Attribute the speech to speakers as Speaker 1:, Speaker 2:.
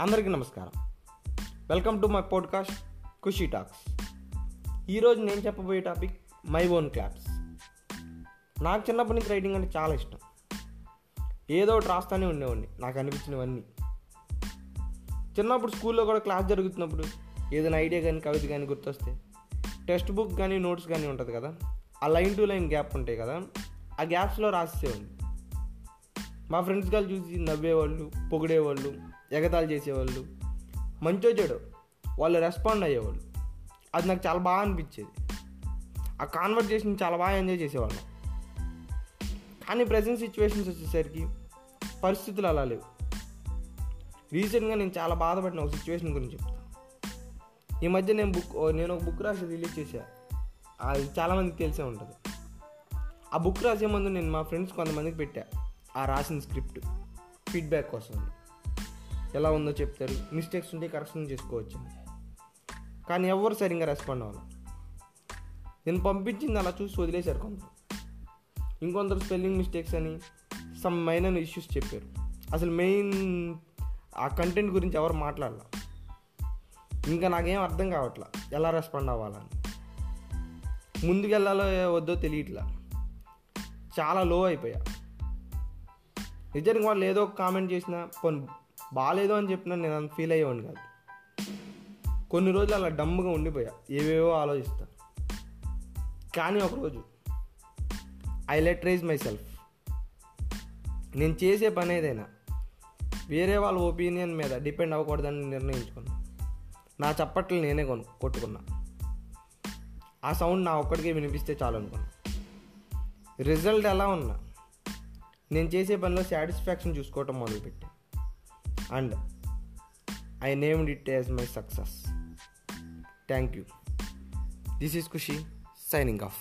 Speaker 1: అందరికీ నమస్కారం. Welcome to my podcast Khushi talks ఈరోజు నేను చెప్పబోయే టాపిక్ మై ఓన్ క్లాప్స్ నాకు చిన్నప్పటి నుంచి రైటింగ్ అంటే చాలా ఇష్టం. ఏదో ఒకటి రాస్తానే ఉండేవాడిని నాకు అనిపించినవన్నీ. చిన్నప్పుడు స్కూల్లో కూడా క్లాస్ జరుగుతున్నప్పుడు ఏదైనా ఐడియా కానీ కవిత కానీ గుర్తొస్తే టెక్స్ట్ బుక్ కానీ నోట్స్ కానీ ఉంటుంది కదా ఆ లైన్ టు లైన్ గ్యాప్ ఉంటాయి కదా ఆ గ్యాప్స్లో రాసేవాడిని మా ఫ్రెండ్స్ గారు చూసి నవ్వేవాళ్ళు పొగిడేవాళ్ళు ఎగతాలు చేసేవాళ్ళు. మంచో చెడు వాళ్ళు రెస్పాండ్ అయ్యేవాళ్ళు. అది నాకు చాలా బాగా అనిపించేది. ఆ కాన్వర్జేషన్ చాలా బాగా ఎంజాయ్ చేసేవాళ్ళం. కానీ ప్రజెంట్ సిచ్యువేషన్స్ వచ్చేసరికి పరిస్థితులు అలా లేవు. రీసెంట్గా నేను చాలా బాధపడిన ఒక సిచ్యువేషన్ గురించి చెప్తాను ఈ మధ్య నేను బుక్ నేను ఒక బుక్ రాసి రిలీజ్ చేశా. అది చాలామందికి తెలిసే ఉంటుంది. ఆ బుక్ రాసే ముందు నేను మా ఫ్రెండ్స్ కొంతమందికి పెట్టా. ఆ రాసిన స్క్రిప్ట్ ఫీడ్బ్యాక్ కోసం ఎలా ఉందో చెప్తారు. మిస్టేక్స్ ఉంటే కరెక్షన్ చేసుకోవచ్చు. కానీ ఎవరు సరిగ్గా రెస్పాండ్ అవ్వాలి నేను పంపించింది అలా చూసి వదిలేశారు కొందరు. ఇంకొందరు స్పెల్లింగ్ మిస్టేక్స్ అని సమ్ మైనర్ ఇష్యూస్ చెప్పారు. అసలు మెయిన్ ఆ కంటెంట్ గురించి ఎవరు మాట్లాడాల. ఇంకా నాకేం అర్థం కావట్లా. ఎలా రెస్పాండ్ అవ్వాలని. ముందుకెళ్ళాలో వద్దో తెలియట్లా. చాలా లో అయిపోయా. నిజానికి వాళ్ళు ఏదో ఒక కామెంట్ చేసినా కొన్ని బాగాలేదు అని చెప్పినా నేను అంత ఫీల్ అయ్యేవాడిని కాదు. కొన్ని రోజులు అలా డమ్ముగా ఉండిపోయా. ఏవేవో ఆలోచిస్తా. కానీ ఒకరోజు I let rise myself నేను చేసే పని ఏదైనా వేరే వాళ్ళ ఒపీనియన్ మీద డిపెండ్ అవ్వకూడదని నిర్ణయించుకున్నా. నా చప్పట్లు నేనే కొను కొట్టుకున్నా. ఆ సౌండ్ నా ఒక్కడికే వినిపిస్తే చాలు అనుకున్నా. రిజల్ట్ ఎలా ఉన్నా నేను చేసే పనిలో సాటిస్ఫాక్షన్ చూసుకోవటం మొదలుపెట్టా and I named it as my success thank you this is Khushi signing off